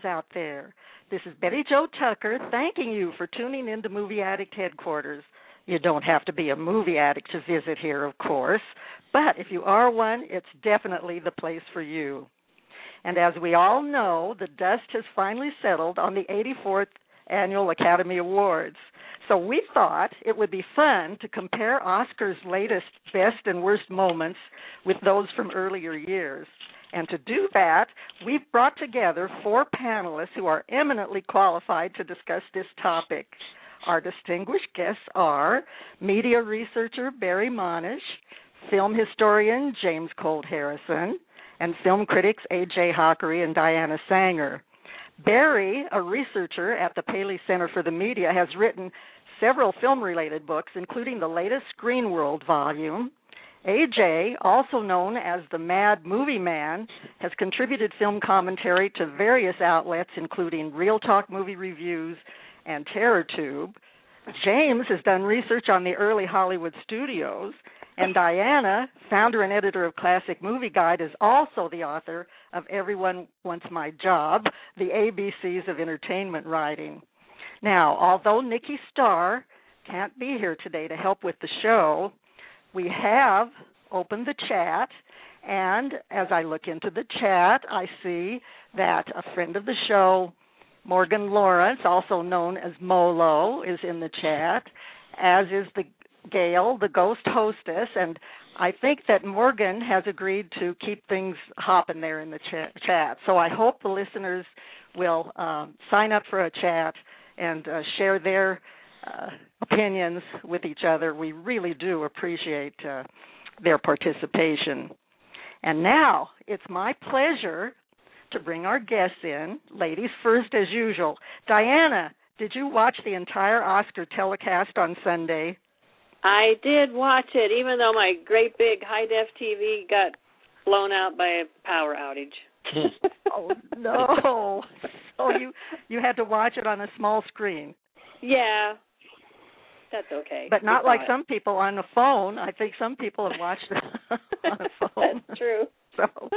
fans out there. This is Betty Jo Tucker thanking you for tuning in to Movie Addict Headquarters. You don't have to be a movie addict to visit here, of course, but if you are one, it's definitely the place for you. And as we all know, the dust has finally settled on the 84th Annual Academy Awards. So we thought it would be fun to compare Oscar's latest best and worst moments with those from earlier years. And to do that, we've brought together four panelists who are eminently qualified to discuss this topic. Our distinguished guests are media researcher Barry Monush, film historian James Colt Harrison, and film critics A.J. Hakari and Diana Saenger. Barry, a researcher at the Paley Center for the Media, has written several film related books, including the latest Screen World volume. AJ, also known as the Mad Movie Man, has contributed film commentary to various outlets, including ReelTalk Movie Reviews and Terror Tube. James has done research on the early Hollywood studios, and Diana, founder and editor of Classic Movie Guide, is also the author of Everyone Wants My Job, the ABCs of Entertainment Writing. Now, although Nikki Starr can't be here today to help with the show, we have opened the chat, and as I look into the chat, I see that a friend of the show, Morgan Lawrence, also known as Molo, is in the chat, as is the Gail, the ghost hostess, and I think that Morgan has agreed to keep things hopping there in the ch- chat. So I hope the listeners will um, sign up for a chat and uh, share their uh, opinions with each other. We really do appreciate uh, their participation. And now it's my pleasure to bring our guests in. Ladies first, as usual. Diana, did you watch the entire Oscar telecast on Sunday? I did watch it, even though my great big high def TV got blown out by a power outage. oh no! So you you had to watch it on a small screen. Yeah, that's okay. But not like it. some people on the phone. I think some people have watched it on a phone. That's true. So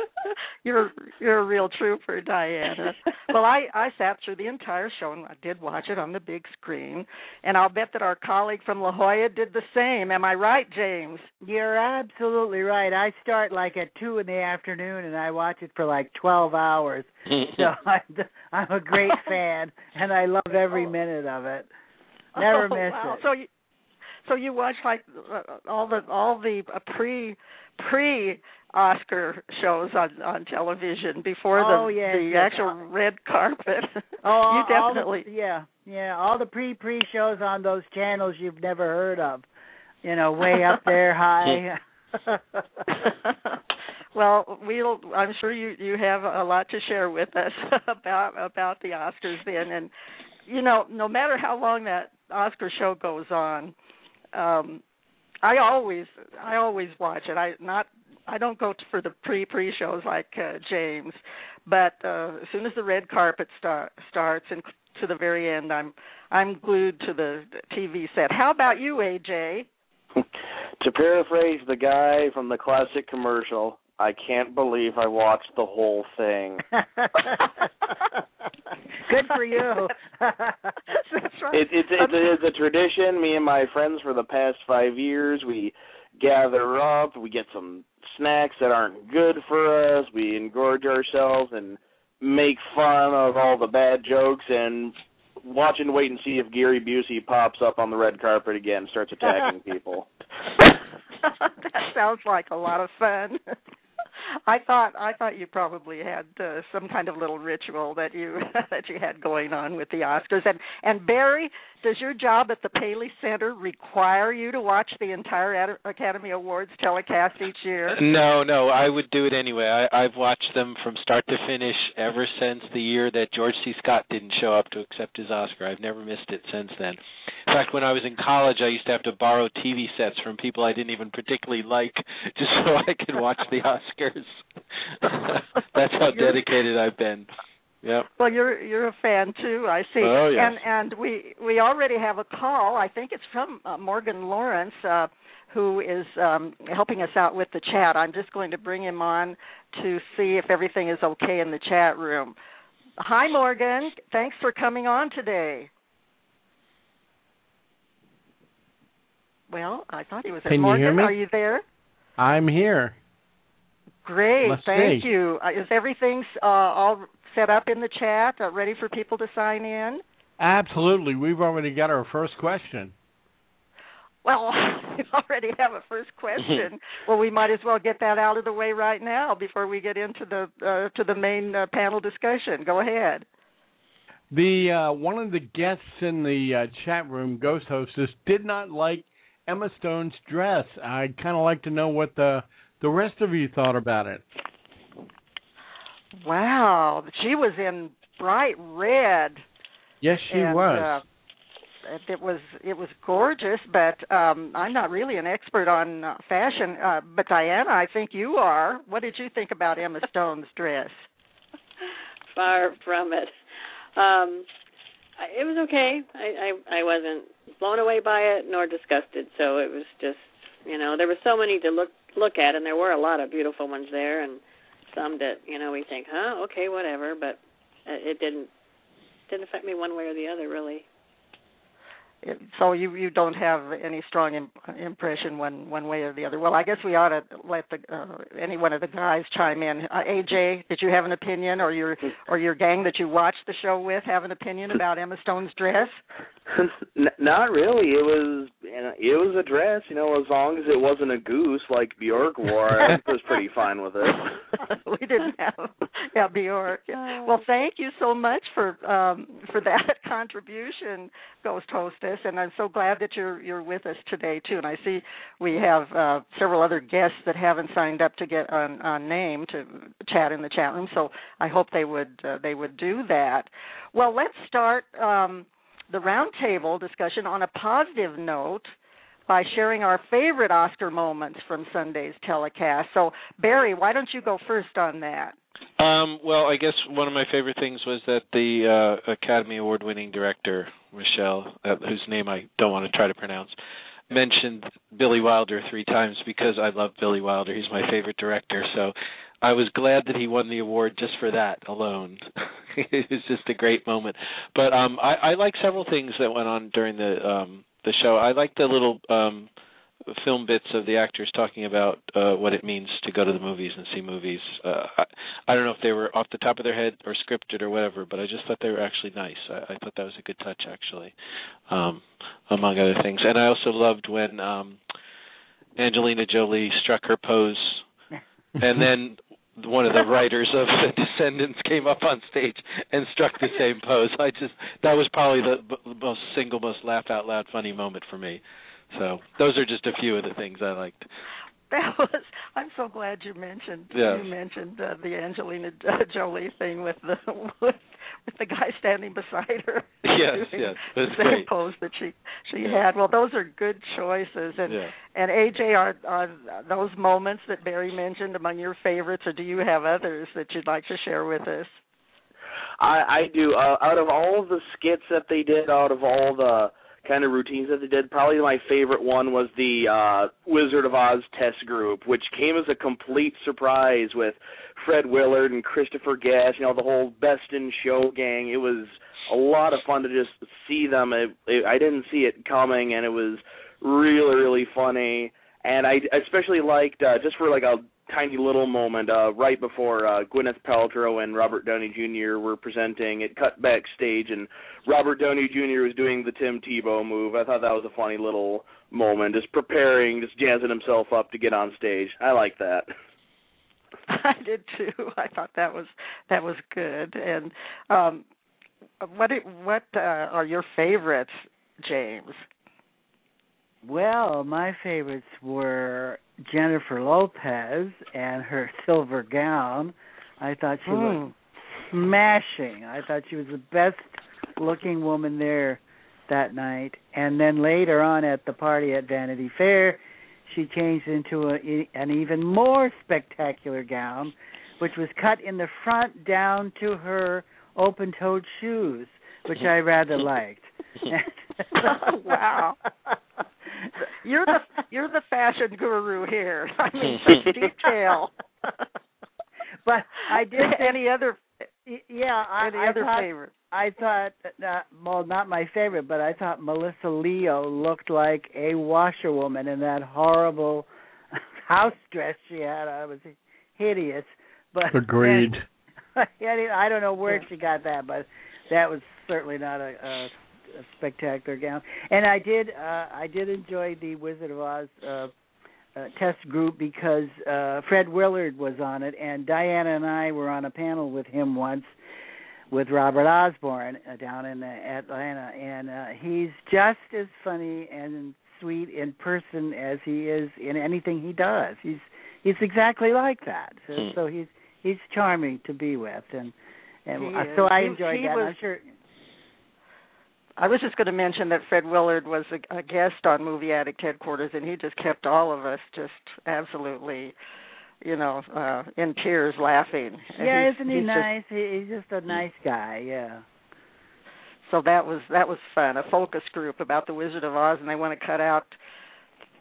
you're you're a real trooper, Diana. Well, I I sat through the entire show and I did watch it on the big screen, and I'll bet that our colleague from La Jolla did the same. Am I right, James? You're absolutely right. I start like at two in the afternoon, and I watch it for like twelve hours. so I'm, I'm a great fan, and I love every minute of it. Never oh, miss wow. it. So you so you watch like uh, all the all the uh, pre pre Oscar shows on on television before Oh, the yes, the yes. actual red carpet. Oh, you all the- definitely yeah, yeah. All the pre pre shows on those channels you've never heard of. You know, way up there high. well, we'll. I'm sure you you have a lot to share with us about about the Oscars then, and you know, no matter how long that Oscar show goes on, um, I always I always watch it. I not I don't go for the pre pre shows like uh, James, but uh, as soon as the red carpet start, starts and to the very end, I'm I'm glued to the TV set. How about you, AJ? to paraphrase the guy from the classic commercial, I can't believe I watched the whole thing. Good for you. That's right. It, it's it's it's a tradition. Me and my friends for the past five years, we gather up, we get some snacks that aren't good for us, we engorge ourselves and make fun of all the bad jokes and watch and wait and see if Gary Busey pops up on the red carpet again, and starts attacking people. that sounds like a lot of fun. I thought I thought you probably had uh, some kind of little ritual that you that you had going on with the Oscars. And and Barry, does your job at the Paley Center require you to watch the entire Ad- Academy Awards telecast each year? No, no, I would do it anyway. I, I've watched them from start to finish ever since the year that George C. Scott didn't show up to accept his Oscar. I've never missed it since then. In fact, when I was in college, I used to have to borrow TV sets from people I didn't even particularly like, just so I could watch the Oscars. That's how dedicated I've been. Yep. Well, you're you're a fan too, I see. Oh, yes. And and we we already have a call. I think it's from uh, Morgan Lawrence, uh, who is um, helping us out with the chat. I'm just going to bring him on to see if everything is okay in the chat room. Hi, Morgan. Thanks for coming on today. Well, I thought he was. Can you Morgan, hear me? are you there? I'm here. Great, Must thank be. you. Uh, is everything uh, all set up in the chat, uh, ready for people to sign in? Absolutely. We've already got our first question. Well, we already have a first question. well, we might as well get that out of the way right now before we get into the uh, to the main uh, panel discussion. Go ahead. The uh, one of the guests in the uh, chat room, Ghost Hostess, did not like Emma Stone's dress. I'd kind of like to know what the the rest of you thought about it. Wow, she was in bright red. Yes, she and, was. Uh, it was it was gorgeous, but um I'm not really an expert on uh, fashion. Uh, but Diana, I think you are. What did you think about Emma Stone's dress? Far from it. Um, I- it was okay. I, I I wasn't blown away by it nor disgusted. So it was just you know there were so many to look look at, and there were a lot of beautiful ones there, and some that you know we think, huh, okay, whatever, but it it didn't didn't affect me one way or the other really. So you you don't have any strong Im- impression one one way or the other. Well, I guess we ought to let the uh, any one of the guys chime in. Uh, AJ, did you have an opinion, or your or your gang that you watched the show with have an opinion about Emma Stone's dress? N- not really. It was it was a dress, you know. As long as it wasn't a goose like Bjork wore, I was pretty fine with it. we didn't have yeah Bjork. Well, thank you so much for um for that contribution, Ghost Hostess, and I'm so glad that you're you're with us today too. And I see we have uh several other guests that haven't signed up to get on on name to chat in the chat room, so I hope they would uh, they would do that. Well, let's start um the roundtable discussion on a positive note by sharing our favorite Oscar moments from Sunday's telecast. So, Barry, why don't you go first on that? Um, well, I guess one of my favorite things was that the uh, Academy Award winning director, Michel, uh, whose name I don't want to try to pronounce, mentioned Billy Wilder three times because I love Billy Wilder. He's my favorite director. So I was glad that he won the award just for that alone. it was just a great moment. But um I, I like several things that went on during the um the show. I like the little um film bits of the actors talking about uh what it means to go to the movies and see movies. Uh I, I don't know if they were off the top of their head or scripted or whatever, but I just thought they were actually nice. I, I thought that was a good touch actually. Um among other things. And I also loved when um Angelina Jolie struck her pose and then one of the writers of the Descendants came up on stage and struck the same pose. I just that was probably the most single most laugh out loud funny moment for me. So those are just a few of the things I liked. That was. I'm so glad you mentioned Yes. you mentioned uh, the Angelina uh, Jolie thing with the with, with the guy standing beside her. Yes, doing yes, the that's same great. pose that she she had. Well, those are good choices. And Yeah. and AJ, are are those moments that Barry mentioned among your favorites, or do you have others that you'd like to share with us? I I do. Uh, out of all the skits that they did, out of all the kind of routines that they did, probably my favorite one was the uh Wizard of Oz test group, which came as a complete surprise with Fred Willard and Christopher Guest, you know, the whole Best in Show gang. It was a lot of fun to just see them. It, it, I didn't see it coming, and it was really, really funny. And I especially liked uh, just for like a tiny little moment uh right before uh Gwyneth Paltrow and Robert Downey Jr. were presenting it cut backstage and Robert Downey Jr. was doing the Tim Tebow move. I thought that was a funny little moment just preparing just jazzing himself up to get on stage. I like that. I did too. I thought that was that was good. And um what what uh, are your favorites, James? Well, my favorites were Jennifer Lopez and her silver gown. I thought she looked hmm. smashing. I thought she was the best looking woman there that night. And then later on at the party at Vanity Fair, she changed into a, an even more spectacular gown, which was cut in the front down to her open-toed shoes, which I rather liked. wow. You're the you're the fashion guru here. I mean, such detail. but I did any other Yeah, I, any I other thought favorite? I thought not well, not my favorite, but I thought Melissa Leo looked like a washerwoman in that horrible house dress she had. I was hideous. But Agreed. and, I don't know where she got that, but that was certainly not a, a, a spectacular gown. And I did uh I did enjoy the Wizard of Oz uh uh, test group because uh Fred Willard was on it and Diana and I were on a panel with him once with Robert Osborne uh, down in uh, Atlanta and uh he's just as funny and sweet in person as he is in anything he does. He's he's exactly like that. So, Hmm. so he's he's charming to be with and and He uh, so I He- enjoyed he that. was- I'm sure I was just going to mention that Fred Willard was a, a guest on Movie Addict headquarters, and he just kept all of us just absolutely, you know, uh in tears laughing. And Yeah, he's- isn't he he's nice? he, he's just a nice guy, yeah. so that was that was fun. A focus group about the Wizard of Oz, and they want to cut out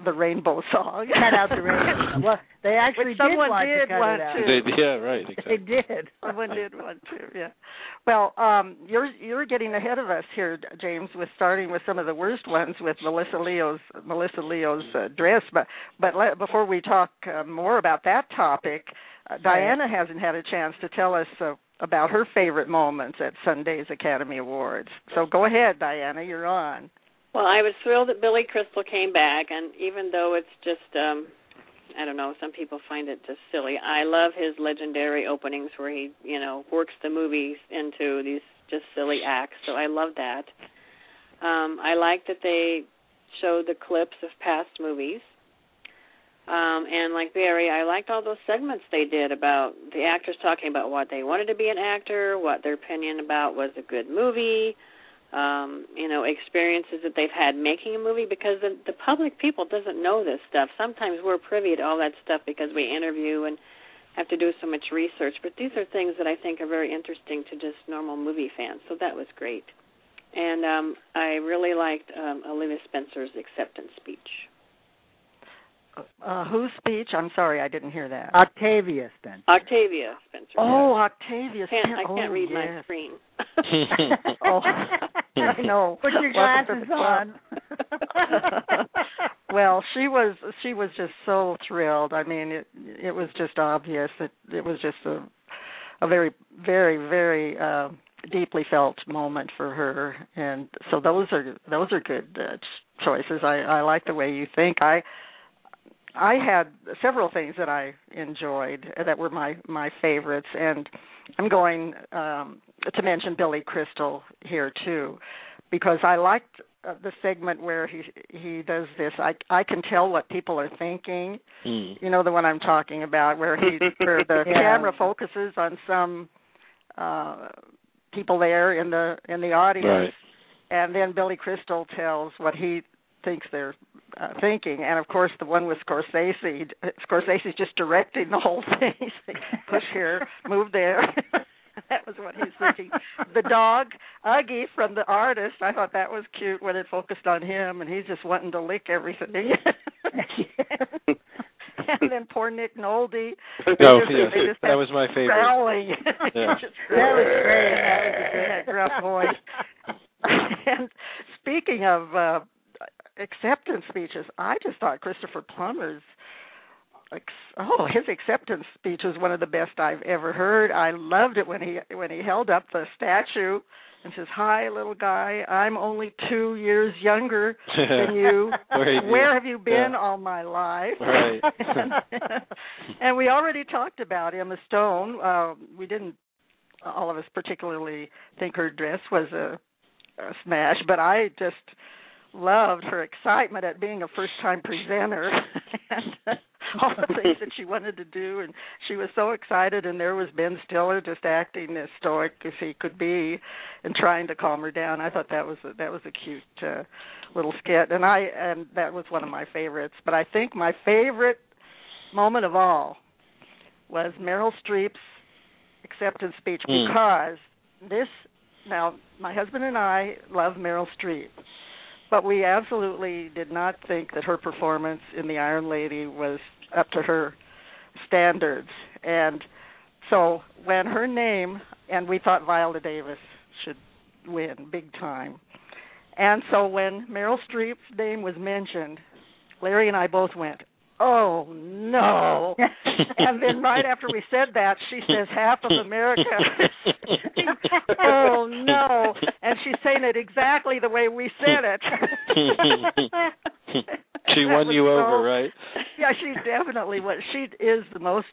the Rainbow Song. Cut out the rainbow. Well, they actually Which did want did to cut want it out. to. They, yeah, right. They did. Someone did one too. Yeah. Well, um, you're you're getting ahead of us here, James, with starting with some of the worst ones with Melissa Leo's Melissa Leo's uh, dress. But but let, before we talk uh, more about that topic, uh, Diana hasn't had a chance to tell us uh, about her favorite moments at Sunday's Academy Awards. So go ahead, Diana. You're on. Well, I was thrilled that Billy Crystal came back, and even though it's just, um I don't know, some people find it just silly. I love his legendary openings where he, you know, works the movies into these just silly acts. So I love that. Um, I like that they showed the clips of past movies. Um, and like Barry, I liked all those segments they did about the actors talking about what they wanted to be an actor, what their opinion about was a good movie, um, you know, experiences that they've had making a movie because the the public people doesn't know this stuff. Sometimes we're privy to all that stuff because we interview and have to do so much research, but these are things that I think are very interesting to just normal movie fans. So that was great. And um I really liked um Olivia Spencer's acceptance speech. Uh, whose speech? I'm sorry, I didn't hear that. Octavia Spencer. Octavia Spencer. oh, Octavia. I can't I can't oh, read yes. my screen. Oh, I know. Put your glasses on. well, she was she was just so thrilled. I mean, it it was just obvious that it was just a a very very very uh, deeply felt moment for her, and so those are those are good uh, ch- choices. I I like the way you think. I I had several things that I enjoyed that were my my favorites, and I'm going um, to mention Billy Crystal here too, because I liked uh, the segment where he he does this. I I can tell what people are thinking. Hmm. You know the one I'm talking about, where he where the Yeah. camera focuses on some uh people there in the in the audience, Right. and then Billy Crystal tells what he thinks they're uh, thinking. And of course, the one with Scorsese, Scorsese's just directing the whole thing. He's like, Push here, move there. that was what he's thinking. The dog, Uggie from the artist, I thought that was cute when it focused on him, and he's just wanting to lick everything. and then poor Nick Nolte. No, just- yes, just that was my favorite. growling. Yeah. Just That was great. That was a great gruff voice. and speaking of uh acceptance speeches, I just thought Christopher Plummer's oh his acceptance speech was one of the best I've ever heard. I loved it when he when he held up the statue and says, "Hi, little guy. I'm only two years younger than you. Where have you- Where have you been yeah. all my life?" Right. and, and we already talked about Emma Stone. Uh, we didn't, all of us particularly, think her dress was a, a smash, but I just loved her excitement at being a first-time presenter and all the things that she wanted to do, and she was so excited. And there was Ben Stiller just acting as stoic as he could be, and trying to calm her down. I thought that was a, that was a cute uh, little skit, and I and that was one of my favorites. But I think my favorite moment of all was Meryl Streep's acceptance speech Hmm. because this now my husband and I love Meryl Streep, but we absolutely did not think that her performance in The Iron Lady was up to her standards. And so when her name and we thought Viola Davis should win big time. And so when Meryl Streep's name was mentioned, Larry and I both went, "Oh no!" and then right after we said that, she says, "Half of America." oh no! And she's saying it exactly the way we said it. She won you so- over, right? Yeah, she definitely was. She is the most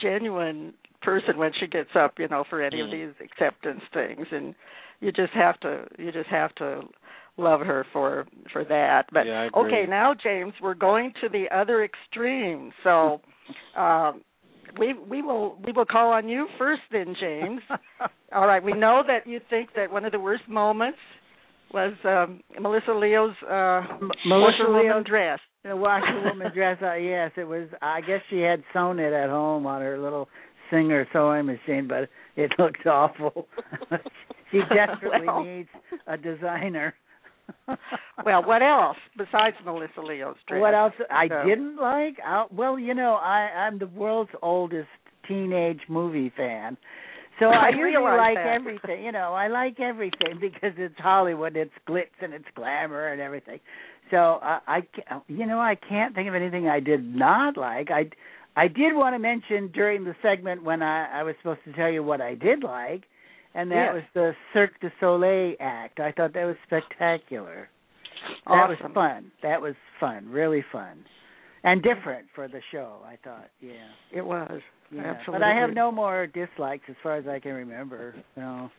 genuine person when she gets up, you know, for any of Mm. these acceptance things, and you just have to, you just have to love her for for that. But Yeah, I agree. okay, now James, we're going to the other extreme. So, um, we we will we will call on you first, then, James. All right, we know that you think that one of the worst moments was um Melissa Leo's uh Melissa washerwoman Leo's- dress. The washerwoman dress. Uh, yes, it was. I guess she had sewn it at home on her little Singer sewing machine, but it looked awful. she desperately Well. needs a designer. Well, what else besides Melissa Leo's dress? What else I So- didn't like? I, well, you know, I I'm the world's oldest teenage movie fan. So I I, realize like that. everything, you know. I like everything because it's Hollywood, it's glitz and it's glamour and everything. So I, I, you know, I can't think of anything I did not like. I, I did want to mention during the segment when I, I was supposed to tell you what I did like, and that Yes. was the Cirque du Soleil act. I thought that was spectacular. Awesome. That was fun. That was fun, really fun, and different for the show. I thought, yeah, It was. yeah. Absolutely. But I have no more dislikes as far as I can remember. No.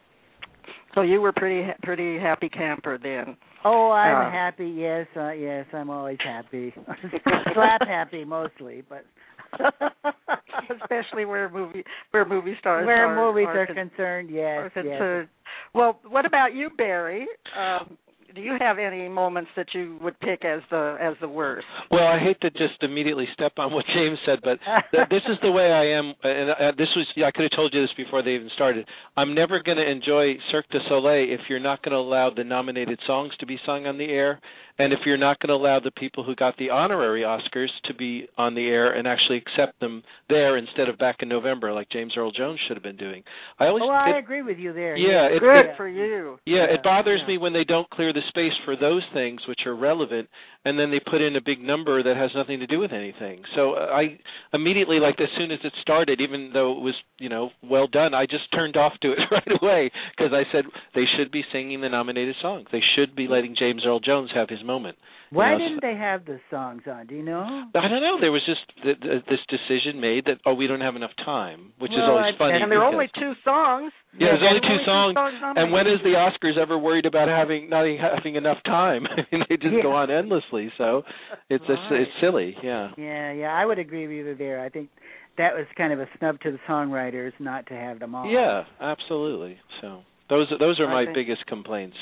So you were pretty pretty happy camper then. Oh, I'm Uh, happy. Yes, uh, yes, I'm always happy. Slap happy mostly, but Especially where movie where movie stars where are, movies are are con- concerned, are yes, yes. Well, what about you, Barry? Um, do you have any moments that you would pick as the as the worst? Well, I hate to just immediately step on what James said, but th- this is the way I am, and uh, this was I could have told you this before they even started. I'm never going to enjoy Cirque du Soleil if you're not going to allow the nominated songs to be sung on the air, and if you're not going to allow the people who got the honorary Oscars to be on the air and actually accept them there instead of back in November, like James Earl Jones should have been doing. I always Oh, I agree with you there. Yeah, it- Good it- for you. yeah, Yeah, it bothers yeah. me when they don't clear the space for those things which are relevant, and then they put in a big number that has nothing to do with anything. So uh, I immediately, like as soon as it started, even though it was you know well done, I just turned off to it right away because I said they should be singing the nominated songs. They should be letting James Earl Jones have his moment. Why You know, didn't they have the songs on? Do you know? I don't know. There was just th- th- this decision made that oh we don't have enough time, which is always I- funny. And there are only two songs. Yeah, there's only There are two songs, And when is the Oscars ever worried about having not having enough time? I mean, they just go on endlessly. So it's it's, Right. it's silly. Yeah. Yeah, yeah, I would agree with you there. I think that was kind of a snub to the songwriters not to have them all. Yeah, absolutely. So those are those are my biggest complaints.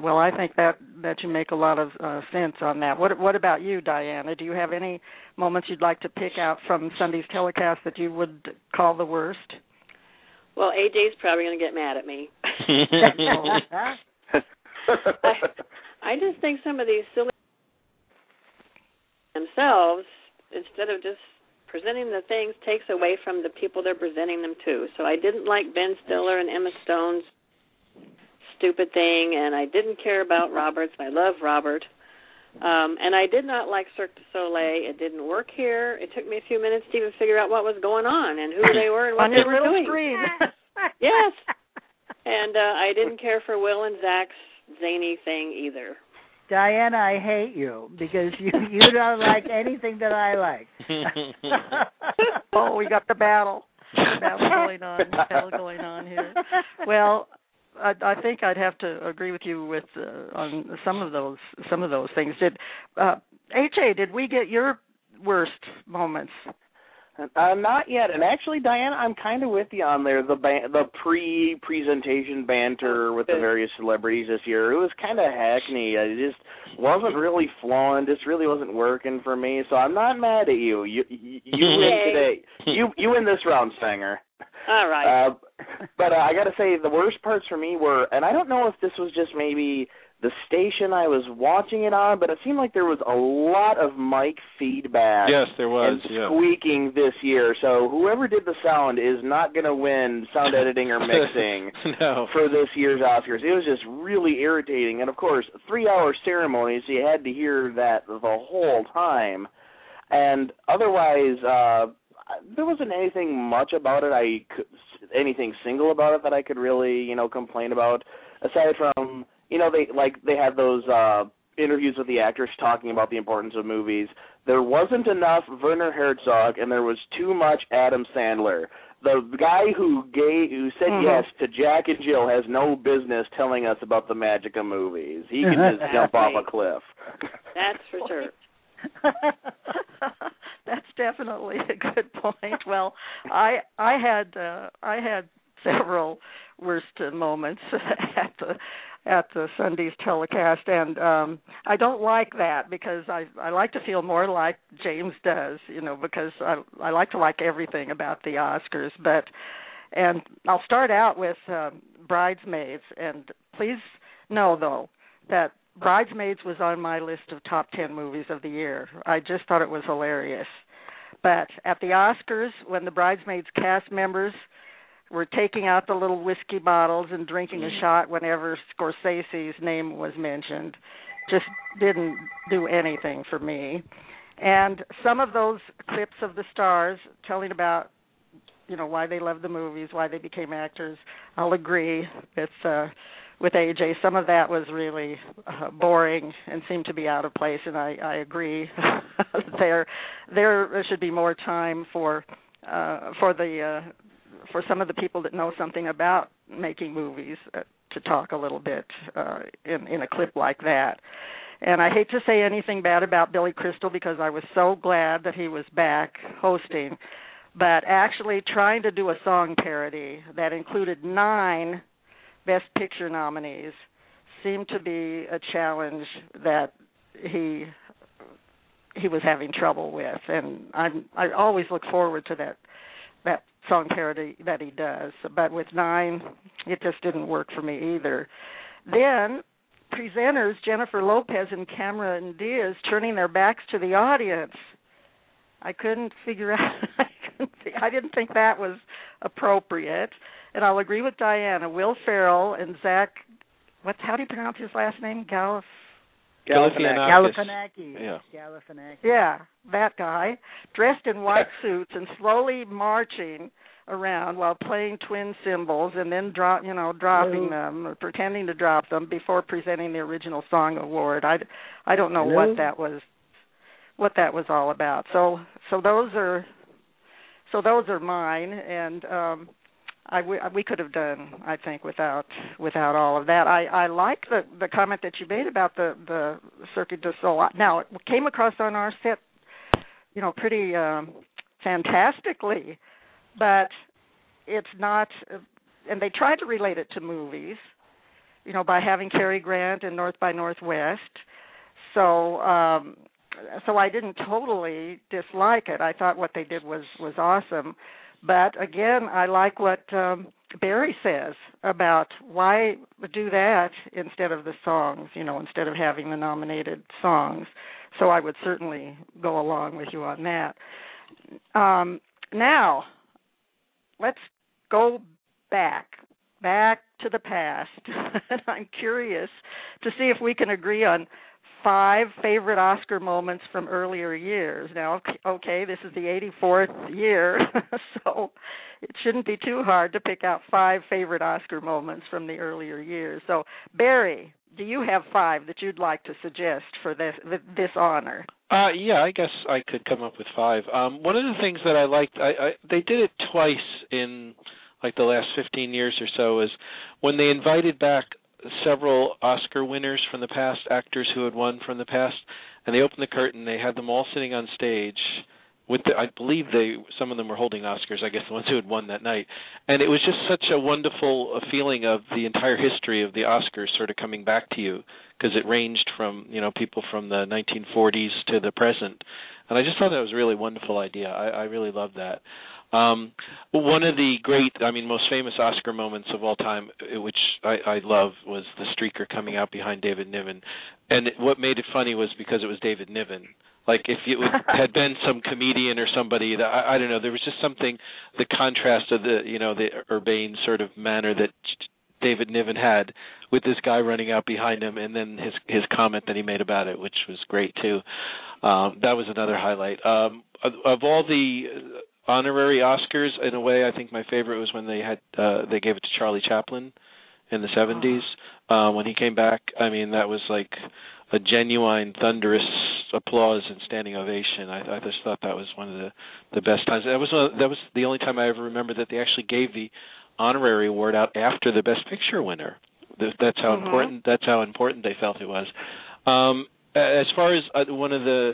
Well, I think that that you make a lot of uh, sense on that. What what about you, Diana? Do you have any moments you'd like to pick out from Sunday's telecast that you would call the worst? Well, AJ's probably going to get mad at me. I, I just think some of these silly themselves, instead of just presenting the things, takes away from the people they're presenting them to. So I didn't like Ben Stiller and Emma Stone's stupid thing, and I didn't care about Roberts. I love Robert. Um, and I did not like Cirque du Soleil. It didn't work here. It took me a few minutes to even figure out what was going on and who they were and what on they your were little doing. screen. Yes. and uh, I didn't care for Will and Zach's zany thing either. Diana, I hate you because you you don't like anything that I like. oh, we got the battle. The battle going on. The battle going on here. Well, I, I think I'd have to agree with you with uh, on some of those some of those things. Did uh, HA? Did we get your worst moments? Uh, not yet. And actually, Diana, I'm kind of with you on there. The ban- the pre-presentation banter with the various celebrities this year, it was kind of hackney. It just wasn't really flowing. Just really wasn't working for me. So I'm not mad at you. You you, you win today. You you win this round, Saenger. All right. Uh, but uh, I got to say, the worst parts for me were, and I don't know if this was just maybe the station I was watching it on, but it seemed like there was a lot of mic feedback. Yes, there was. and Yeah. squeaking this year. So whoever did the sound is not going to win sound editing or mixing no. for this year's Oscars. It was just really irritating, and of course, three-hour ceremony, so you had to hear that the whole time. And otherwise, uh there wasn't anything much about it. I could, anything single about it that I could really, you know, complain about. Aside from, you know, they like they had those uh interviews with the actors talking about the importance of movies. There wasn't enough Werner Herzog, and there was too much Adam Sandler. The guy who gave who said Mhm. yes to Jack and Jill has no business telling us about the magic of movies. He can just jump off a cliff. That's for sure. That's definitely a good point. Well, I I had uh, I had several worst uh, moments at the at the Sunday's telecast, and um I don't like that because I I like to feel more like James does, you know, because I I like to like everything about the Oscars, but and I'll start out with um, Bridesmaids, and please know though that Bridesmaids was on my list of top 10 movies of the year. I just thought it was hilarious. But at the Oscars, when the Bridesmaids cast members were taking out the little whiskey bottles and drinking a shot whenever Scorsese's name was mentioned, just didn't do anything for me. And some of those clips of the stars telling about you know why they love the movies, why they became actors, I'll agree with uh with AJ. Some of that was really uh, boring and seemed to be out of place, and I, I agree. there, there should be more time for uh, for the uh, for some of the people that know something about making movies uh, to talk a little bit uh, in in a clip like that. And I hate to say anything bad about Billy Crystal because I was so glad that he was back hosting, but actually trying to do a song parody that included nine Best Picture nominees seemed to be a challenge that he he was having trouble with, and I'm I always look forward to that that song parody that he does. But with nine, it just didn't work for me either. Then presenters Jennifer Lopez and Cameron Diaz turning their backs to the audience. I couldn't figure out. I, couldn't, I didn't think that was appropriate and I'll agree with Diana. Will Ferrell and Zach, what's how do you pronounce his last name? Galif. Galifianakis. Galifianakis. Yeah. Galifianakis. Yeah, that guy, dressed in white suits and slowly marching around while playing twin cymbals and then drop, you know, dropping them, or pretending to drop them before presenting the original song award. I, I don't know Hello? what that was, what that was all about. So, so those are, so those are mine, and um I we, we could have done I think without without all of that. I I like the the comment that you made about the the Circuit du Soleil. Now it came across on our set, you know, pretty um, fantastically, but it's not. And they tried to relate it to movies, you know, by having Cary Grant and North by Northwest. So um so I didn't totally dislike it. I thought what they did was was awesome. But again, I like what um Barry says about why do that instead of the songs, you know, instead of having the nominated songs. So I would certainly go along with you on that. Um now, let's go back back to the past. I'm curious to see if we can agree on five favorite Oscar moments from earlier years. Now, okay, this is the 84th year, so it shouldn't be too hard to pick out five favorite Oscar moments from the earlier years. So, Barry, do you have five that you'd like to suggest for this this honor? Uh, yeah, I guess I could come up with five. Um, one of the things that I liked, I, I they did it twice in like the last 15 years or so, is when they invited back several Oscar winners from the past, actors who had won from the past, and they opened the curtain. They had them all sitting on stage with the, I believe they some of them were holding Oscars. I guess the ones who had won that night, and it was just such a wonderful uh, feeling of the entire history of the Oscars sort of coming back to you because it ranged from you know people from the 1940s to the present, and I just thought that was a really wonderful idea. I, I really loved that. Um, one of the great, I mean, most famous Oscar moments of all time, uh, which I, I love, was the streaker coming out behind David Niven, and it, what made it funny was because it was David Niven. Like if it was, had been some comedian or somebody that I, I don't know, there was just something, the contrast of the you know the urbane sort of manner that David Niven had with this guy running out behind him, and then his his comment that he made about it, which was great too. Um, that was another highlight. Um, of, of all the honorary Oscars, in a way, I think my favorite was when they had uh, they gave it to Charlie Chaplin in the 70s uh, when he came back. I mean, that was like a genuine thunderous applause and standing ovation. I, I just thought that was one of the the best times. That was one, that was the only time I ever remember that they actually gave the honorary award out after the Best Picture winner. That's how mm-hmm. important. That's how important they felt it was. Um, as far as uh, one of the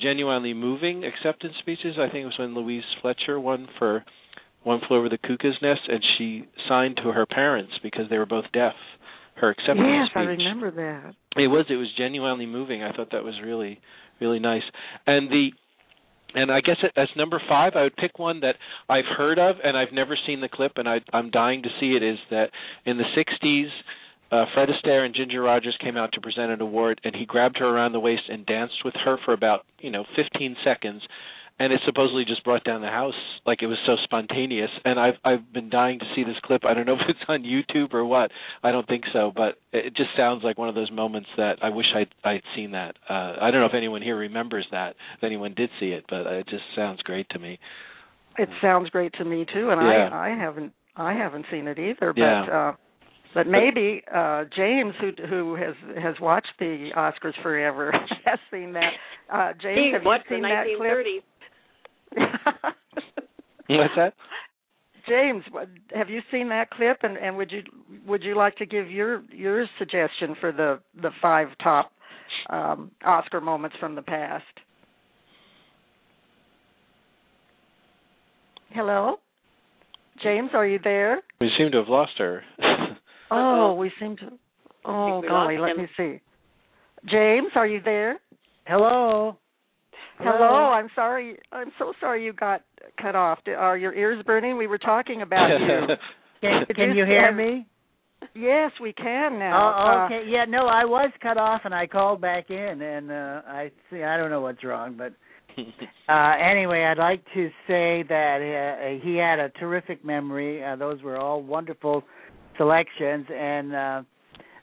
genuinely moving acceptance speeches, I think it was when Louise Fletcher won for One Flew Over the Cuckoo's Nest, and she signed to her parents because they were both deaf her acceptance yes, speech. I remember that. It was it was genuinely moving. I thought that was really really nice. And the and I guess as number five, I would pick one that I've heard of and I've never seen the clip, and I, I'm dying to see it. Is that in the '60s, uh, Fred Astaire and Ginger Rogers came out to present an award, and he grabbed her around the waist and danced with her for about you know 15 seconds, and it supposedly just brought down the house. Like it was so spontaneous and i've i've been dying to see this clip. I don't know if it's on youtube or what. I don't think so but it just sounds like one of those moments that i wish i'd i'd seen that. Uh i don't know if anyone here remembers that if anyone did see it but it just sounds great to me. It sounds great to me too and yeah. i i haven't i haven't seen it either but yeah. uh but maybe uh James, who who has has watched the Oscars forever, has seen that. Uh James, have you seen that clip? What's that? James, have you seen that clip? And, and would you would you like to give your your suggestion for the the five top um, Oscar moments from the past? Hello, James, are you there? We seem to have lost her. oh, we seem to. Oh golly, let me see. James, are you there? Hello. Hello, I'm sorry. I'm so sorry you got cut off. Are your ears burning? We were talking about you. can, can you hear me? Yes, we can now. Oh, okay. Uh, yeah, no, I was cut off and I called back in and uh I see I don't know what's wrong, but uh anyway, I'd like to say that uh, he had a terrific memory. Uh, those were all wonderful selections and uh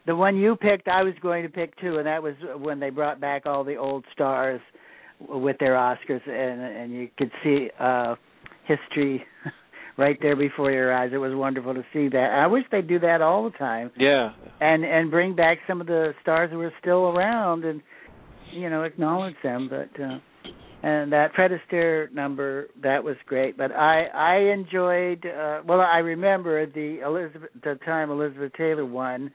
the one you picked I was going to pick too and that was when they brought back all the old stars with their Oscars, and and you could see uh history right there before your eyes. It was wonderful to see that. I wish they'd do that all the time. Yeah. And and bring back some of the stars who are still around and you know acknowledge them. But uh and that Fred Astaire number that was great. But I I enjoyed. uh Well, I remember the Elizabeth the time Elizabeth Taylor won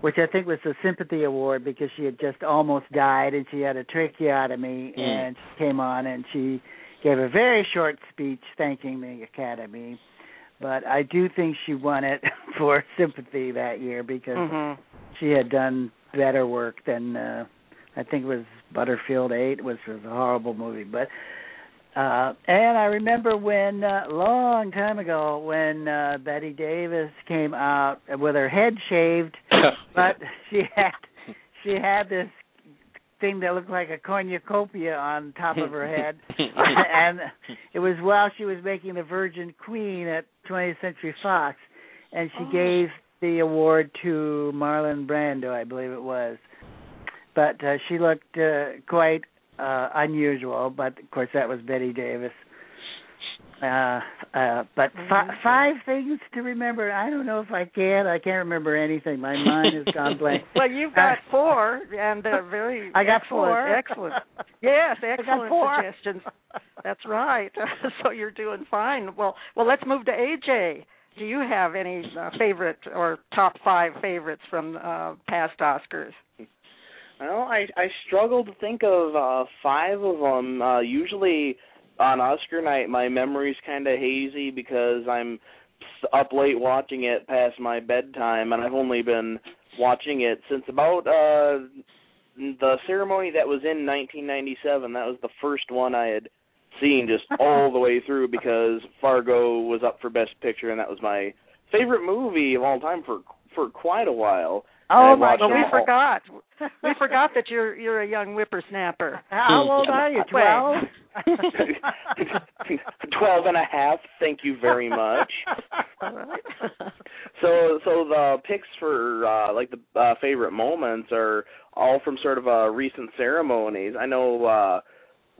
which I think was the sympathy award because she had just almost died and she had a tracheotomy mm. and she came on and she gave a very short speech thanking the Academy. But I do think she won it for sympathy that year because mm-hmm. she had done better work than uh I think it was Butterfield Eight, which was a horrible movie. But uh and I remember when uh long time ago when uh Bette Davis came out with her head shaved but she had she had this thing that looked like a cornucopia on top of her head and it was while she was making the Virgin Queen at 20th Century Fox and she oh. gave the award to Marlon Brando I believe it was but uh, she looked uh, quite uh, unusual. But of course, that was Bette Davis. Uh, uh, but fi- five things to remember. I don't know if I can. I can't remember anything. My mind has gone blank. well, you've got four, and uh, very I got excellent, four. excellent. Yes, excellent suggestions. That's right. so you're doing fine. Well, well, let's move to AJ. Do you have any uh, favorite or top five favorites from uh, past Oscars? Well, I I struggle to think of uh five of them. Uh usually on Oscar night my memory's kind of hazy because I'm up late watching it past my bedtime and I've only been watching it since about uh the ceremony that was in 1997. That was the first one I had seen just all the way through because Fargo was up for best picture and that was my favorite movie of all time for for quite a while. Oh my watched But we forgot. We forgot that you're you're a young whippersnapper. How old are you? Twelve. Twelve and a half. Thank you very much. All right. So, so the picks for uh, like the uh, favorite moments are all from sort of uh, recent ceremonies. I know uh,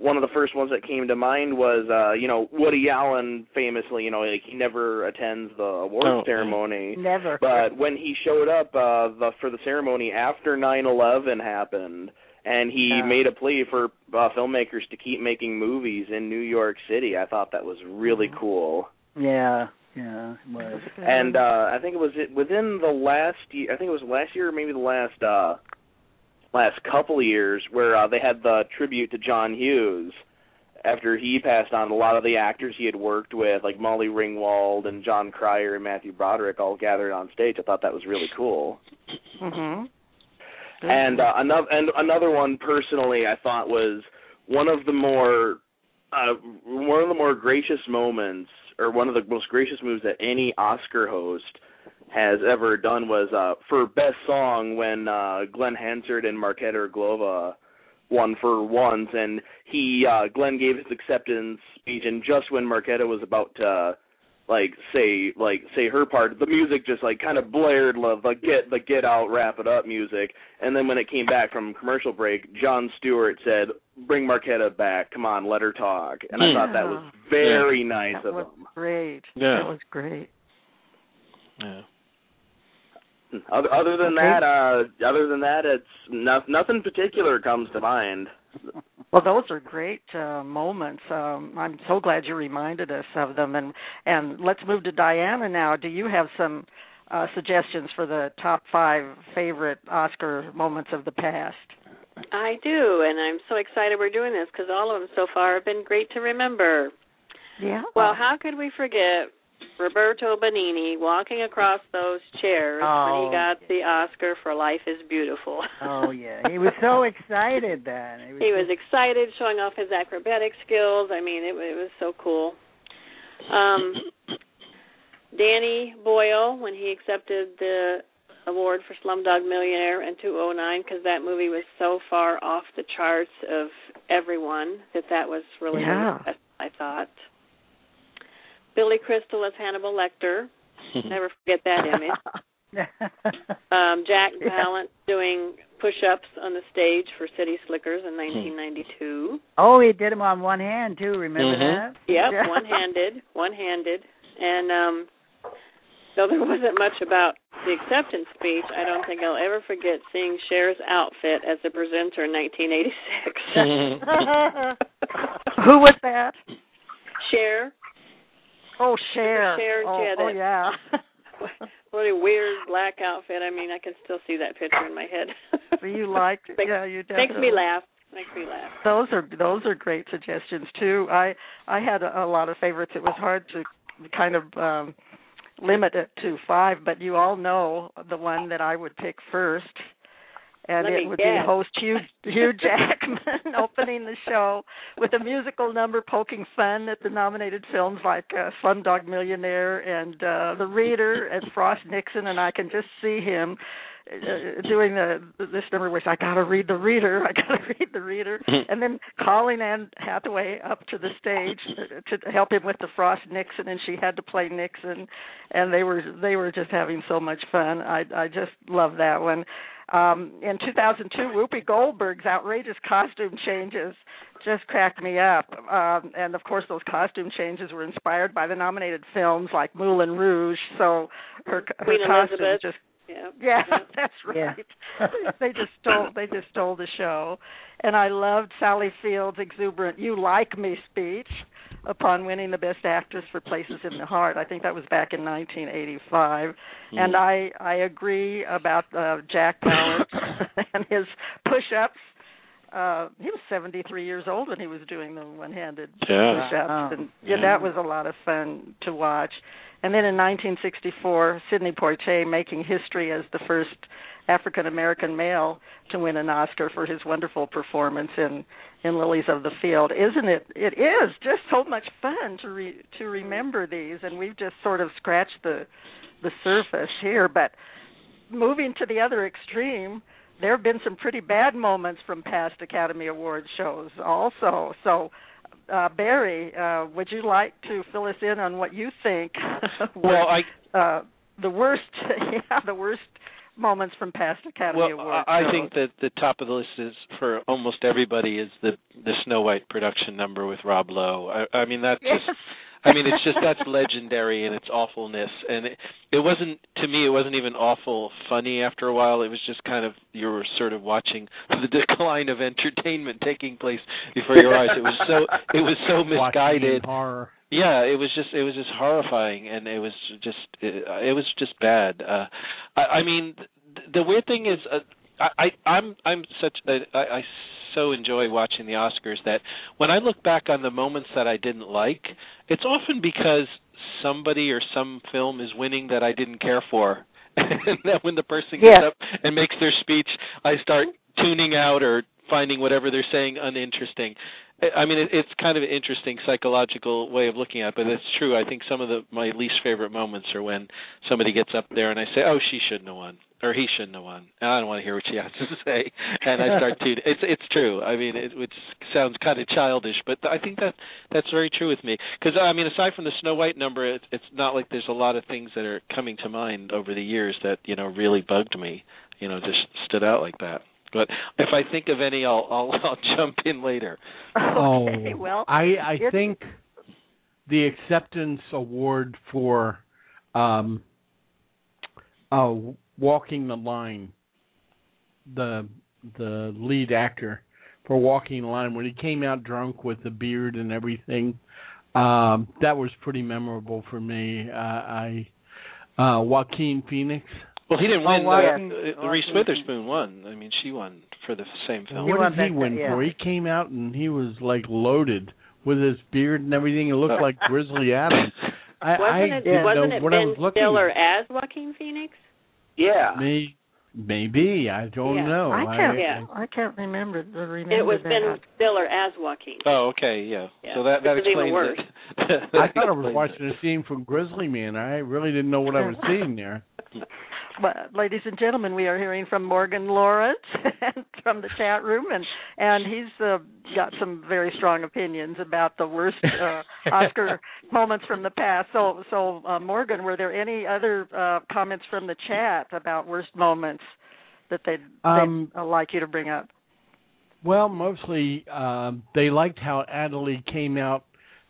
one of the first ones that came to mind was uh, you know Woody Allen famously, you know, like he never attends the awards Oh, ceremony. Never. But when he showed up uh the for the ceremony after nine eleven happened and he Yeah. made a plea for uh, filmmakers to keep making movies in New York City, I thought that was really Mm-hmm. cool. yeah, yeah, it was. And uh I think it was it- within the last year I think it was last year or maybe the last uh last couple of years where uh, they had the tribute to John Hughes after he passed on a lot of the actors he had worked with like Molly Ringwald and Jon Cryer and Matthew Broderick all gathered on stage. I thought that was really cool. Mhm. And uh, another and another one personally I thought was one of the more uh one of the more gracious moments or one of the most gracious moves that any Oscar host has ever done was uh for best song when uh Glenn Hansard and Marketa Glova won for once and he uh Glenn gave his acceptance speech and just when Marketa was about to like say like say her part the music just like kind of blared love the get the get out wrap it up music and then when it came back from commercial break Jon Stewart said bring Marketa back come on let her talk and I Hmm. thought that was very nice that of was him great. Yeah. That was great. Yeah. other other than Okay. that uh other than that it's no, nothing particular comes to mind Well, those are great uh, moments. Um, I'm so glad you reminded us of them. And and let's move to Diana now. Do you have some uh, suggestions for the top five favorite Oscar moments of the past? I do, and I'm so excited we're doing this because all of them so far have been great to remember. Yeah. Well, how could we forget Roberto Benigni walking across those chairs when Oh. he got the Oscar for Life is Beautiful? Oh yeah, he was so excited then. He was, he was excited, showing off his acrobatic skills. I mean, it, it was so cool. Um, Danny Boyle when he accepted the award for Slumdog Millionaire in 2009 because that movie was so far off the charts of everyone that that was really Yeah. I thought. Billy Crystal as Hannibal Lecter. Never forget that image. Um, Jack Yeah. Doing push-ups on the stage for City Slickers in 1992. oh, he did them on one hand too. Remember Mhm. that? Yep, Yeah. one-handed, one-handed. And um though there wasn't much about the acceptance speech, I don't think I'll ever forget seeing Cher's outfit as a presenter in 1986. Who was that? Cher, Oh, Cher. Cher, oh, yeah, oh, yeah. what a weird black outfit. I mean, I can still see that picture in my head. You liked? Makes- yeah, you definitely. Makes me laugh. Makes me laugh. Those are those are great suggestions too. I I had a, a lot of favorites. It was hard to kind of um limit it to five, but you all know the one that I would pick first. And Let it would guess. be host Hugh, Hugh Jackman opening the show with a musical number poking fun at the nominated films like uh, Slumdog Millionaire and uh, The Reader and Frost Nixon, and I can just see him uh, doing the this number where it's, I gotta read the reader, I gotta read the reader, and then calling Anne Hathaway up to the stage to, to help him with the Frost Nixon, and she had to play Nixon, and they were they were just having so much fun. I I just love that one. Um, in 2002, Whoopi Goldberg's outrageous costume changes just cracked me up. Um, and of course, those costume changes were inspired by the nominated films like Moulin Rouge. So her her Queen costume Elizabeth. just Yeah. yeah, Yeah. that's Yeah. right. they just stole they just stole the show. And I loved Sally Field's exuberant "You like me" speech upon winning the Best Actress for Places in the Heart. I think that was back in 1985. And I I agree about uh, Jack Palance and his push-ups. Uh, he was 73 years old when he was doing the one-handed Yeah. push-ups, Wow. and yeah, Yeah. that was a lot of fun to watch. And then in 1964, Sidney Poitier making history as the first African American male to win an Oscar for his wonderful performance in in Lilies of the Field. Isn't it? It is just so much fun to re, to remember these, and we've just sort of scratched the the surface here. But moving to the other extreme, there have been some pretty bad moments from past Academy Award shows also. So. Uh, Barry, uh, would you like to fill us in on what you think? Well, I uh, the worst, yeah, the worst moments from past Academy Awards? well, Award I I think that the top of the list is for almost everybody is the the Snow White production number with Rob Lowe. I, I mean that's yes. just I mean it's just that's legendary in its awfulness. And it, it wasn't to me it wasn't even awful funny after a while. It was just kind of you were sort of watching the decline of entertainment taking place before your eyes. It was so it was so misguided. horror. yeah it was just it was just horrifying. And it was just it, it was just bad. Uh i i mean th- the weird thing is uh, i i i'm i'm such a, I, I so enjoy watching the oscars that when i look back on the moments that i didn't like it's often because somebody or some film is winning that i didn't care for and then when the person gets Yeah. up and makes their speech i start tuning out or finding whatever they're saying uninteresting I mean, it's kind of an interesting psychological way of looking at it, but it's true. I think some of the my least favorite moments are when somebody gets up there and I say, "Oh, she shouldn't have won," or "He shouldn't have won." And I don't want to hear what she has to say, and I start to. It's it's true. I mean, it which sounds kind of childish, but I think that that's very true with me. Because I mean, aside from the Snow White number, it, it's not like there's a lot of things that are coming to mind over the years that you know really bugged me. You know, just stood out like that. But if I think of any, I'll I'll, I'll jump in later. okay, oh, well, I I it's- think the acceptance award for um uh walking the line the the lead actor for walking the line when he came out drunk with the beard and everything um that was pretty memorable for me uh, I uh Joaquin Phoenix Well, he didn't Oh, win. Joaquin- uh, uh, Reese Witherspoon won. I mean, she won for the same film. What did he win yeah. for? He came out and he was like loaded with his beard and everything. He looked like Grizzly Adams. I, Wasn't I it didn't wasn't know it what I Ben was looking. Stiller as Joaquin Phoenix? Yeah. May, maybe I don't Yeah. know. I can't. Yeah. I can't remember. the- Remember It was that. Ben Stiller as Joaquin. Oh, okay, yeah. Yeah, So that that which is even explains worse. it. I thought I was watching a scene from Grizzly Man. I really didn't know what I was seeing there. Well, ladies and gentlemen, we are hearing from Morgan Lawrence from the chat room, and and he's uh, got some very strong opinions about the worst uh, Oscar moments from the past. So, so uh, Morgan, were there any other uh, comments from the chat about worst moments that they'd, Um, they'd uh, like you to bring up? Well, mostly um, they liked how Adelaide came out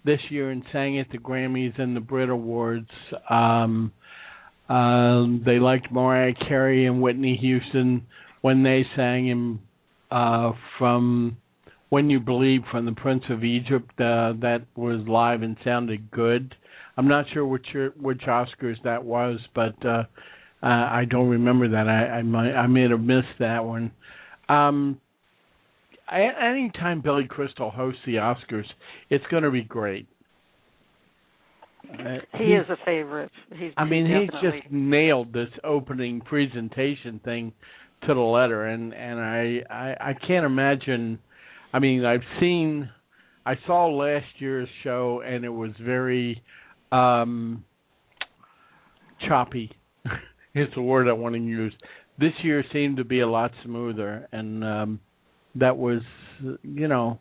this year and sang at the Grammys and the Brit Awards. Um, um, they liked Mariah Carey and Whitney Houston when they sang him uh, from "When You Believe" from the Prince of Egypt. Uh, that was live and sounded good. I'm not sure which which Oscars that was, but uh, uh, I don't remember that. I I might I may have missed that one. Um, anytime Billy Crystal hosts the Oscars, it's going to be great. Uh, He is a favorite. He's. I mean, he's definitely- just nailed this opening presentation thing to the letter, and and I I, I can't imagine. I mean, I've seen, I saw last year's show, and it was very um choppy. is the word I want to use. This year seemed to be a lot smoother, and um that was, you know,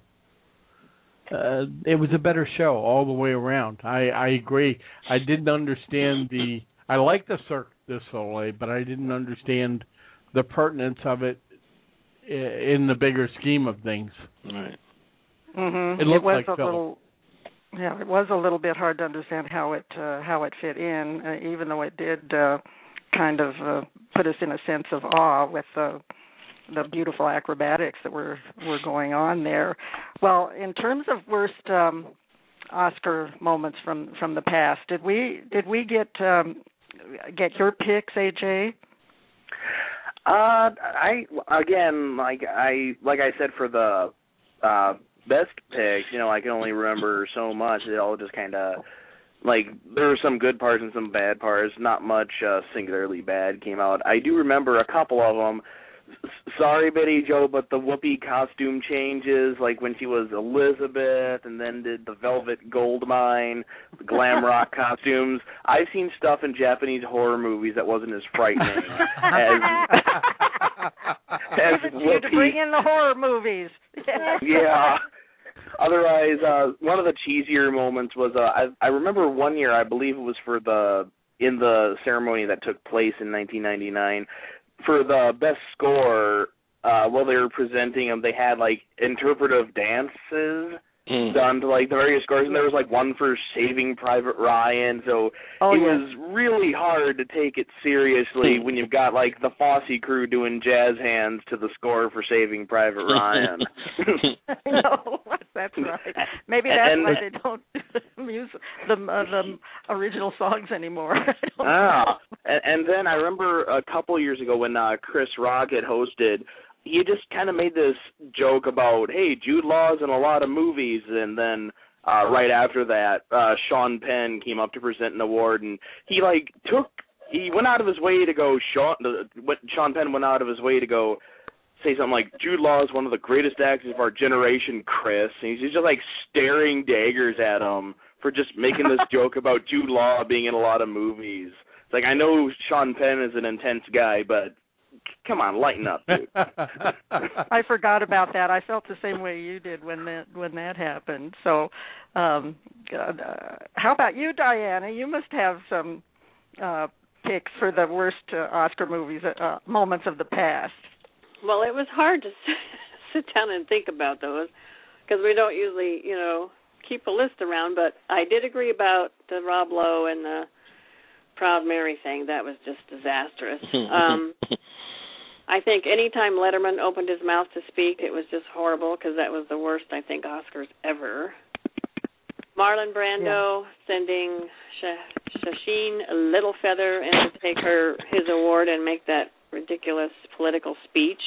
uh, it was a better show all the way around. I I agree. I didn't understand the. I like the Cirque du Soleil, but I didn't understand the pertinence of it in the bigger scheme of things. Right. Mhm. It looked it was like a Philip. little yeah, it was a little bit hard to understand how it uh, how it fit in, uh, even though it did uh, kind of uh, put us in a sense of awe with the the beautiful acrobatics that were were going on there. Well, in terms of worst um, Oscar moments from from the past, did we did we get um, get your picks, AJ? Uh, I again, like I like I said for the uh best pick, you know, I can only remember so much. It all just kind of like there were some good parts and some bad parts. Not much uh, singularly bad came out. I do remember a couple of them. S- sorry, Betty Jo, but the Whoopi costume changes, like when she was Elizabeth, and then did the Velvet Goldmine, the glam rock costumes. I've seen stuff in Japanese horror movies that wasn't as frightening as as Give it to you to bring in the horror movies. yeah. Otherwise, uh one of the cheesier moments was uh I I remember one year I believe it was for the in the ceremony that took place in 1999 for the best score uh while they were presenting them they had like interpretive dances Mm. done to like the various scores and there was like one for Saving Private Ryan so Oh, it yes. was really hard to take it seriously when you've got like the Fosse crew doing jazz hands to the score for Saving Private Ryan. no, that's right. Maybe that's and- why they don't use the uh, the original songs anymore. Ah, and, and then I remember a couple years ago when uh, Chris Rock had hosted, he just kind of made this joke about, hey, Jude Law's in a lot of movies, and then uh right after that, uh Sean Penn came up to present an award, and he like took, he went out of his way to go. Sean, what Sean Penn went out of his way to go. Say something like Jude Law is one of the greatest actors of our generation, Chris. And he's just like staring daggers at him for just making this joke about Jude Law being in a lot of movies. It's like I know Sean Penn is an intense guy, but come on, lighten up, dude. I forgot about that. I felt the same way you did when that when that happened. So, um uh, how about you, Diana? You must have some uh picks for the worst uh, Oscar movies uh, moments of the past. Well, it was hard to sit down and think about those because we don't usually, you know, keep a list around. But I did agree about the Rob Lowe and the Proud Mary thing. That was just disastrous. um, I think anytime Letterman opened his mouth to speak, it was just horrible because that was the worst I think Oscars ever. Marlon Brando sending Sh- Sacheen Littlefeather in to take her his award and make that ridiculous political speech.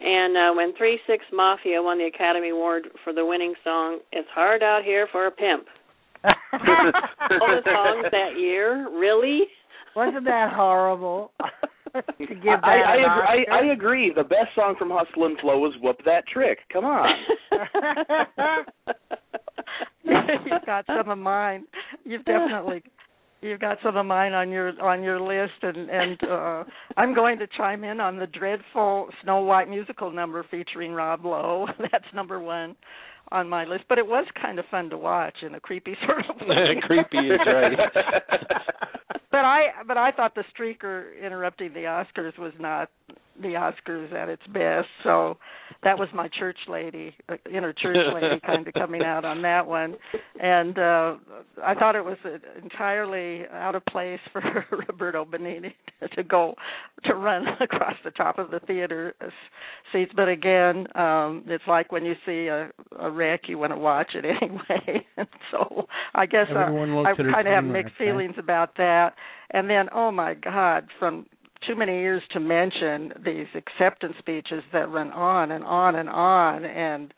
And uh, when Three Six Mafia won the Academy Award for the winning song "It's Hard Out Here for a Pimp," all the songs that year, really? Wasn't that horrible? to give that I, I, agree, I, I agree. The best song from Hustle and Flow was "Whoop That Trick." Come on. you've got some of mine. You've definitely you've got some of mine on your on your list and and uh I'm going to chime in on the dreadful Snow White musical number featuring Rob Lowe. That's number 1 on my list, but it was kind of fun to watch in a creepy sort of way. Creepy is right. But I but I thought the streaker interrupting the Oscars was not the Oscars at its best. So that was my church lady, uh, inner church lady, kind of coming out on that one. And uh I thought it was uh, entirely out of place for Roberto Benigni to go to run across the top of the theater uh, seats. But again, um it's like when you see a, a wreck, you want to watch it anyway. and so I guess uh, Everyone looks I kind of have train wreck, mixed right? feelings about that. And then, oh my God, from too many years to mention these acceptance speeches that run on and on and on. And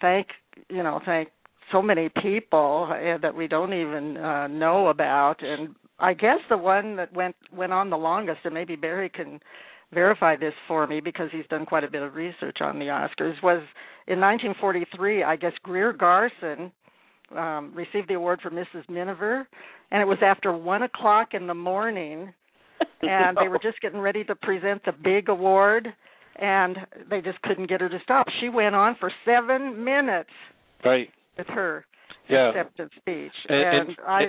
thank you know, thank so many people uh, that we don't even uh, know about. And I guess the one that went went on the longest, and maybe Barry can verify this for me because he's done quite a bit of research on the Oscars, was in 1943. I guess Greer Garson um, received the award for Mrs. Miniver, and it was after one o'clock in the morning, and they were just getting ready to present the big award, and they just couldn't get her to stop. She went on for seven minutes right. with her Yeah. acceptance speech, And- and, and- I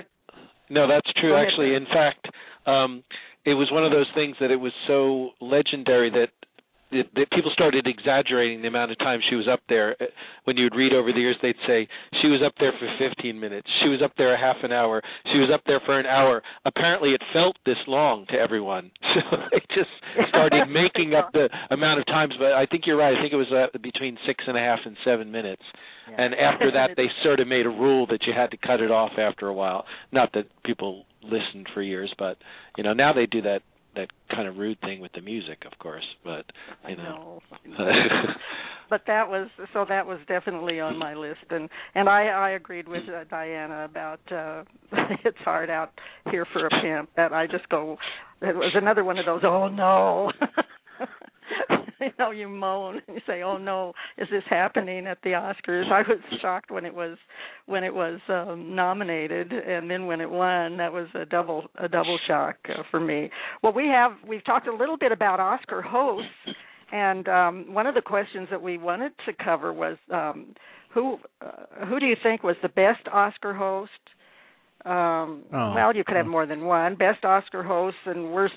No, that's true. Actually, in fact, um, it was one of those things that it was so legendary that that, that people started exaggerating the amount of time she was up there. Uh, When you would read over the years, they'd say she was up there for 15 minutes, she was up there a half an hour, she was up there for an hour. Apparently, it felt this long to everyone, so they just started making up the amount of times. But I think you're right. I think it was uh, between six and a half and seven minutes. Yeah. And after that, they sort of made a rule that you had to cut it off after a while. Not that people listened for years, but you know now they do that that kind of rude thing with the music, of course. But you know, No. but that was so that was definitely on my list and and I I agreed with uh, Diana about uh it's hard out here for a pimp that I just go it was another one of those oh no you know you moan and you say oh no is this happening at the Oscars I was shocked when it was when it was um nominated and then when it won that was a double a double shock uh, for me well we have we've talked a little bit about Oscar hosts and um, one of the questions that we wanted to cover was um, who uh, who do you think was the best Oscar host? Um, Oh. Well, you could have more than one. Best Oscar host and worst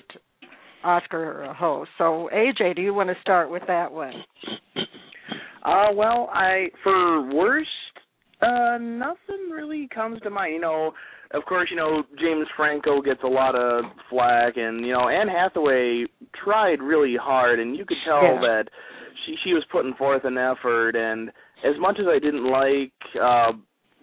Oscar host. So, AJ, do you want to start with that one? Uh, well, I for worst, uh, nothing really comes to mind. You know, of course, you know James Franco gets a lot of flack, and you know Anne Hathaway tried really hard, and you could tell Yeah. that she she was putting forth an effort. And as much as I didn't like, uh,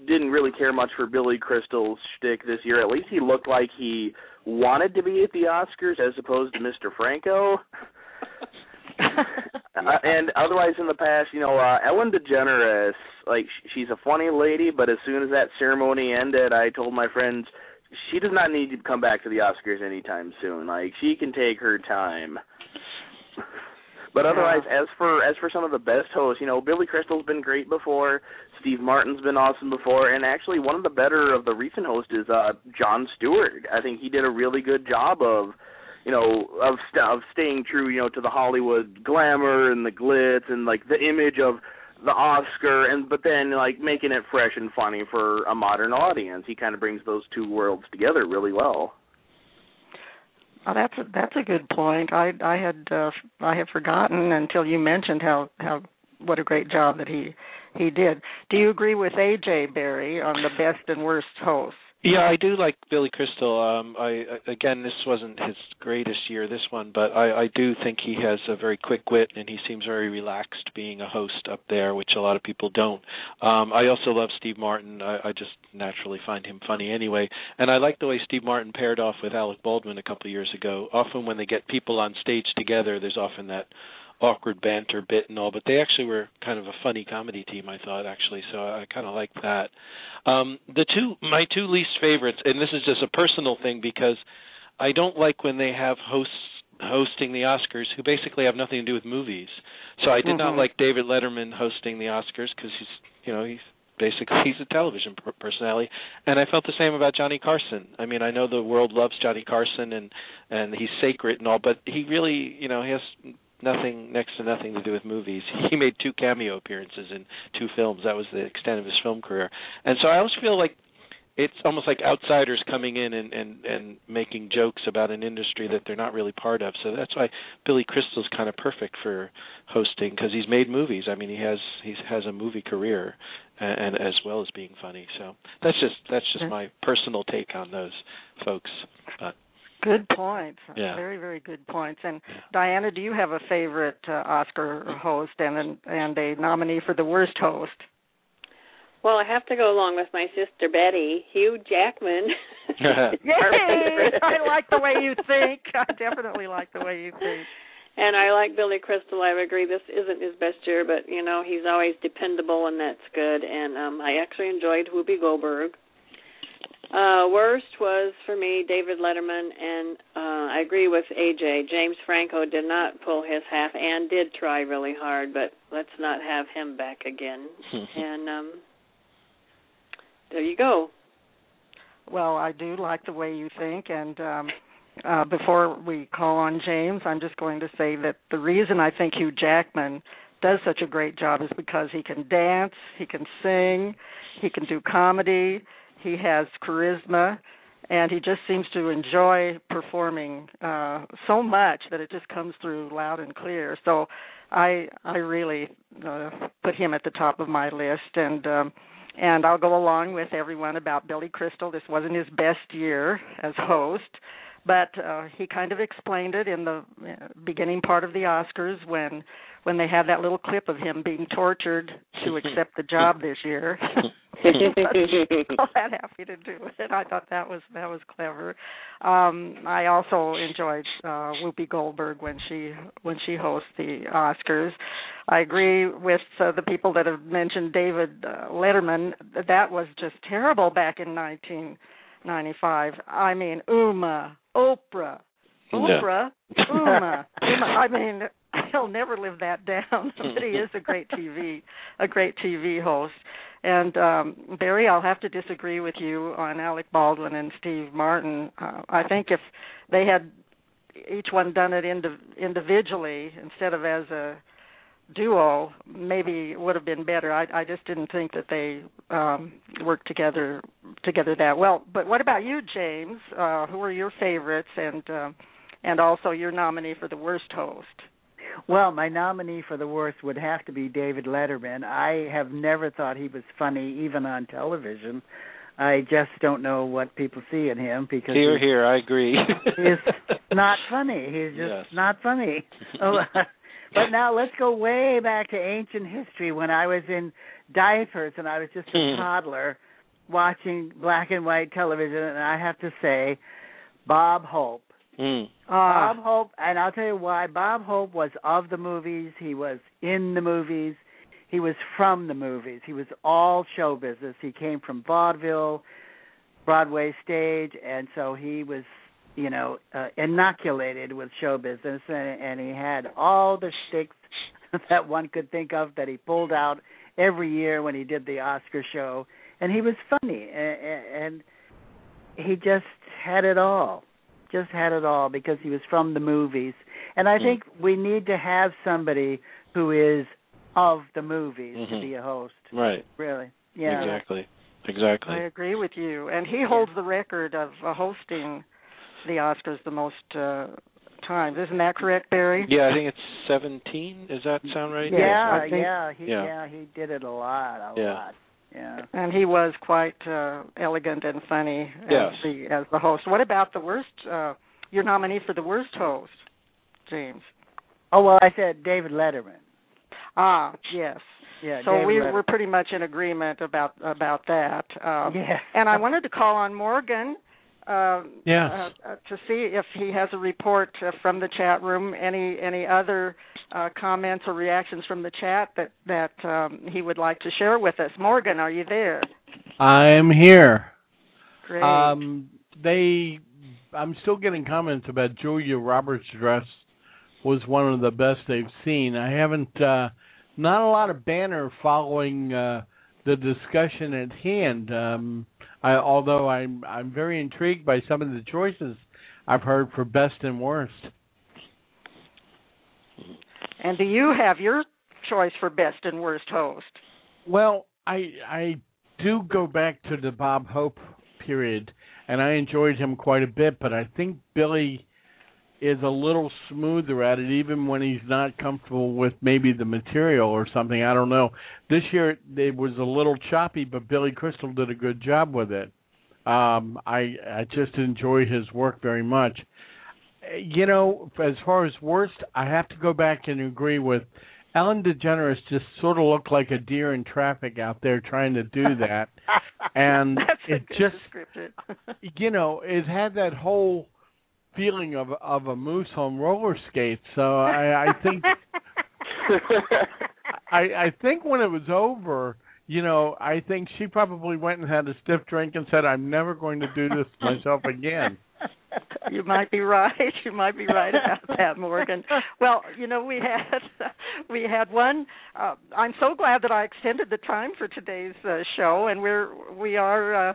didn't really care much for Billy Crystal's shtick this year. At least he looked like he wanted to be at the Oscars as opposed to Mr. Franco. Uh, and otherwise, in the past, you know, uh, Ellen DeGeneres, like she's a funny lady, but as soon as that ceremony ended, I told my friends she does not need to come back to the Oscars anytime soon. Like she can take her time. But otherwise, as for as for some of the best hosts, you know, Billy Crystal's been great before. Steve Martin's been awesome before, and actually one of the better of the recent hosts is uh Jon Stewart. I think he did a really good job of, you know, of st- of staying true, you know, to the Hollywood glamour and the glitz and like the image of the Oscar, and but then like making it fresh and funny for a modern audience. He kind of brings those two worlds together really well. Oh, that's a, that's a good point. I I had uh, I had forgotten until you mentioned how how what a great job that he he did. Do you agree with AJ Barry on the best and worst hosts? Yeah, I do like Billy Crystal. Um, I again, this wasn't his greatest year, this one, but I, I do think he has a very quick wit, and he seems very relaxed being a host up there, which a lot of people don't. Um, I also love Steve Martin. I, I just naturally find him funny anyway, and I like the way Steve Martin paired off with Alec Baldwin a couple of years ago. Often when they get people on stage together, there's often that awkward banter bit and all, but they actually were kind of a funny comedy team, I thought actually. So I kind of like that. Um, the two, my two least favorites, and this is just a personal thing because I don't like when they have hosts hosting the Oscars who basically have nothing to do with movies. So I did not Mhm. like David Letterman hosting the Oscars because he's, you know, he's basically he's a television per- personality and i felt the same about johnny carson i mean i know the world loves johnny carson and and he's sacred and all but he really you know he has nothing next to nothing to do with movies. He made two cameo appearances in two films. That was the extent of his film career. And so i always feel like it's almost like outsiders coming in and and and making jokes about an industry that they're not really part of. So that's why billy crystal's kind of perfect for hosting because he's made movies. I mean he has he has a movie career and, and as well as being funny. So that's just that's just my personal take on those folks. But Good points. Yeah. Very, very good points. And Diana, do you have a favorite uh, Oscar host and an, and a nominee for the worst host? Well, I have to go along with my sister Betty, Hugh Jackman. Yay! I like the way you think. I definitely like the way you think. And I like Billy Crystal. I agree this isn't his best year, but you know he's always dependable, and that's good. And um I actually enjoyed Whoopi Goldberg. Uh Worst was for me David Letterman, and uh I agree with AJ. James Franco did not pull his half and did try really hard, but let's not have him back again. and um there you go. Well, I do like the way you think, and um, uh, before we call on James, I'm just going to say that the reason I think Hugh Jackman does such a great job is because he can dance, he can sing, he can do comedy, he has charisma, and he just seems to enjoy performing uh so much that it just comes through loud and clear. So I I really uh, put him at the top of my list and um and I'll go along with everyone about Billy Crystal. This wasn't his best year as host, but uh, he kind of explained it in the uh, beginning part of the Oscars when when they had that little clip of him being tortured to accept the job this year. so that happy to do it. I thought that was that was clever. Um I also enjoyed uh Whoopi Goldberg when she when she hosts the Oscars. I agree with uh, the people that have mentioned David uh, Letterman. That was just terrible back in 1995. I mean, Uma, Oprah, Oprah, yeah. Uma, Uma. I mean, he'll never live that down. but he is a great TV, a great TV host. And um Barry, I'll have to disagree with you on Alec Baldwin and Steve Martin. Uh, I think if they had each one done it indiv- individually instead of as a duo, maybe would have been better. I, I just didn't think that they um worked together together that well. But what about you, James? Uh, who are your favorites, and uh, and also your nominee for the worst host? Well, my nominee for the worst would have to be David Letterman. I have never thought he was funny, even on television. I just don't know what people see in him because here, here, I agree. he's not funny. He's just Yes. not funny. But now let's go way back to ancient history when I was in diapers and I was just a Hmm. toddler watching black and white television, and I have to say, Bob Hope. Mm. Bob Hope, and I'll tell you why. Bob Hope was of the movies. He was in the movies. He was from the movies. He was all show business. He came from vaudeville, Broadway stage, and so he was, you know, uh, inoculated with show business, and, and he had all the shticks that one could think of that he pulled out every year when he did the Oscar show, and he was funny, and, and he just had it all just had it all because he was from the movies. And I Mm. think we need to have somebody who is of the movies to Mhm. be a host. Right. Really. Yeah. Exactly. Exactly. I agree with you. And he holds the record of uh, hosting the Oscars the most uh, times. Isn't that correct, Barry? Yeah, I think it's 17. Does that sound right? Yeah, I think- yeah, he Yeah. yeah, he did it a lot, a Yeah. lot. Yeah. And he was quite uh, elegant and funny Yes. as the as the host. What about the worst? Uh, your nominee for the worst host, James? Oh well, I said David Letterman. Ah, yes. Yeah. so David we Letterman. we're pretty much in agreement about about that. Um, yeah. And I wanted to call on Morgan uh, Yes. uh, uh, to see if he has a report uh, from the chat room. Any any other uh, comments or reactions from the chat that that um, he would like to share with us. Morgan, are you there? I'm here. Great. Um, they, I'm still getting comments about Julia Roberts' dress was one of the best they've seen. I haven't, uh, not a lot of banner following uh, the discussion at hand. Um, I, although I'm, I'm very intrigued by some of the choices I've heard for best and worst. and do you have your choice for best and worst host? Well, I I do go back to the Bob Hope period, and I enjoyed him quite a bit. But I think Billy is a little smoother at it, even when he's not comfortable with maybe the material or something. I don't know. This year it was a little choppy, but Billy Crystal did a good job with it. Um, I I just enjoy his work very much. You know, as far as worst, I have to go back and agree with Ellen DeGeneres just sort of looked like a deer in traffic out there trying to do that. And it just- you know, it had that whole feeling of of a moose on roller skates. So I, I think I I think when it was over, you know, I think she probably went and had a stiff drink and said, "I'm never going to do this myself again." you might be right. You might be right about that, Morgan. Well, you know, we had we had one. Uh, I'm so glad that I extended the time for today's uh, show, and we're we are. Uh,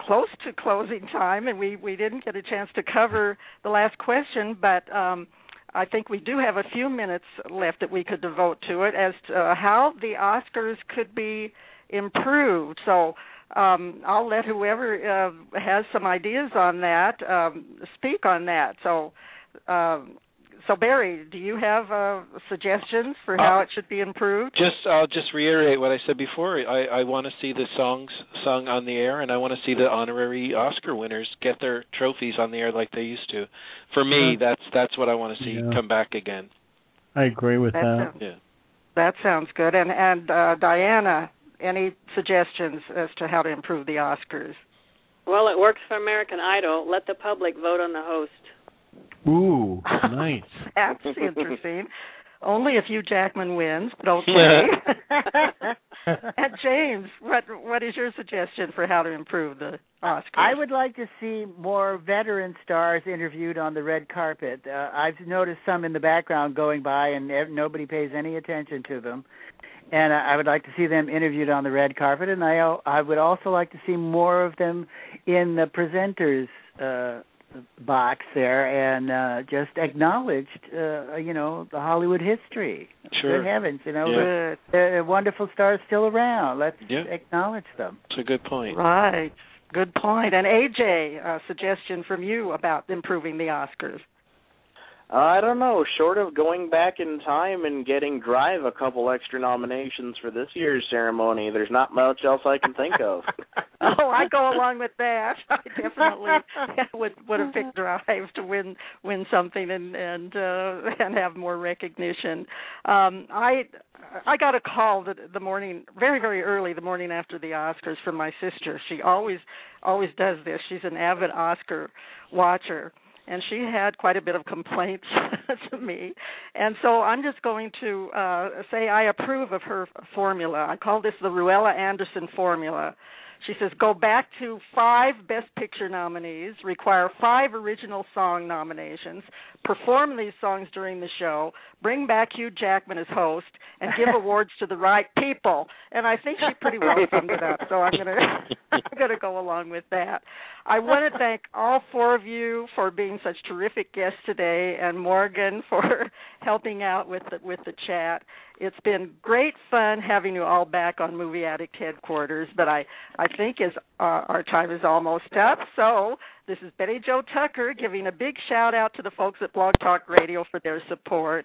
close to closing time and we we didn't get a chance to cover the last question but um I think we do have a few minutes left that we could devote to it as to uh, how the Oscars could be improved. So um, I'll let whoever uh, has some ideas on that um, speak on that. So, um, so Barry, do you have uh, suggestions for how Uh, it should be improved? Just I'll just reiterate what I said before. I I want to see the songs sung on the air, and I want to see the honorary Oscar winners get their trophies on the air like they used to. For me, Yeah. that's that's what I want to see Yeah. come back again. I agree with That that. sounds- Yeah. That sounds good. And and uh, Diana, any suggestions as to how to improve the Oscars? Well, it works for American Idol. Let the public vote on the host. Ooh, nice. That's interesting. Only if Hugh Jackman wins, but okay. and James, what what is your suggestion for how to improve the Oscars? I would like to see more veteran stars interviewed on the red carpet. Uh, I've noticed some in the background going by, and ev- nobody pays any attention to them. And I I would like to see them interviewed on the red carpet, and I I would also like to see more of them in the presenters uh, box there, and uh, just acknowledged, uh, you know, the Hollywood history. Sure. Good heavens, you know, Yeah. The, the wonderful stars still around. Let's Yeah. acknowledge them. It's a good point. Right. Good point. And AJ, a suggestion from you about improving the Oscars. I don't know. Short of going back in time and getting Drive a couple extra nominations for this year's ceremony, there's not much else I can think of. oh, I go along with that. I definitely would would have picked Drive to win win something and and uh, and have more recognition. Um, I I got a call the, the morning very very early the morning after the Oscars from my sister. She always always does this. She's an avid Oscar watcher. And she had quite a bit of complaints to me, and so I'm just going to uh, say I approve of her formula. I call this the Ruella Anderson formula. She says go back to five Best Picture nominees, require five original song nominations, perform these songs during the show, bring back Hugh Jackman as host, and give awards to the right people. And I think she pretty well summed it up. So I'm gonna I'm gonna go along with that. I want to thank all four of you for being such terrific guests today, and Morgan for helping out with the, with the chat. It's been great fun having you all back on Movie Addict headquarters, but I I think is uh, our time is almost up. So this is Betty Jo Tucker giving a big shout out to the folks at Blog Talk Radio for their support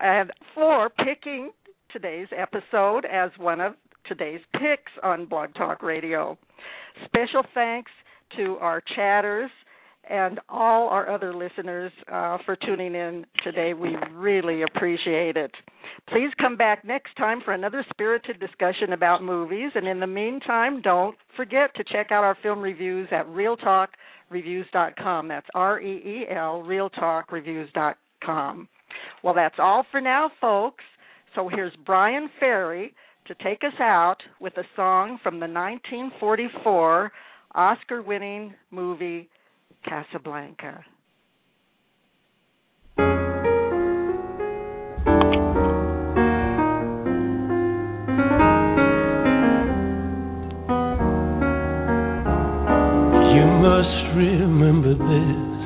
and for picking today's episode as one of today's picks on Blog Talk Radio. Special thanks to our chatters and all our other listeners uh, for tuning in today. We really appreciate it. Please come back next time for another spirited discussion about movies. And in the meantime, don't forget to check out our film reviews at reeltalkreviews.com. That's R E E L, reeltalkreviews.com. Well, that's all for now, folks. So here's Bryan Ferry to take us out with a song from the 1944 Oscar winning movie Casablanca. You must remember this.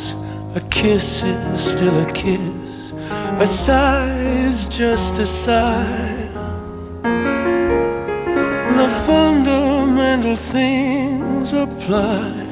A kiss is still a kiss. A sigh is just a sigh. The fundamental things apply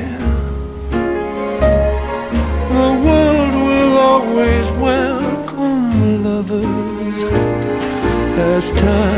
Time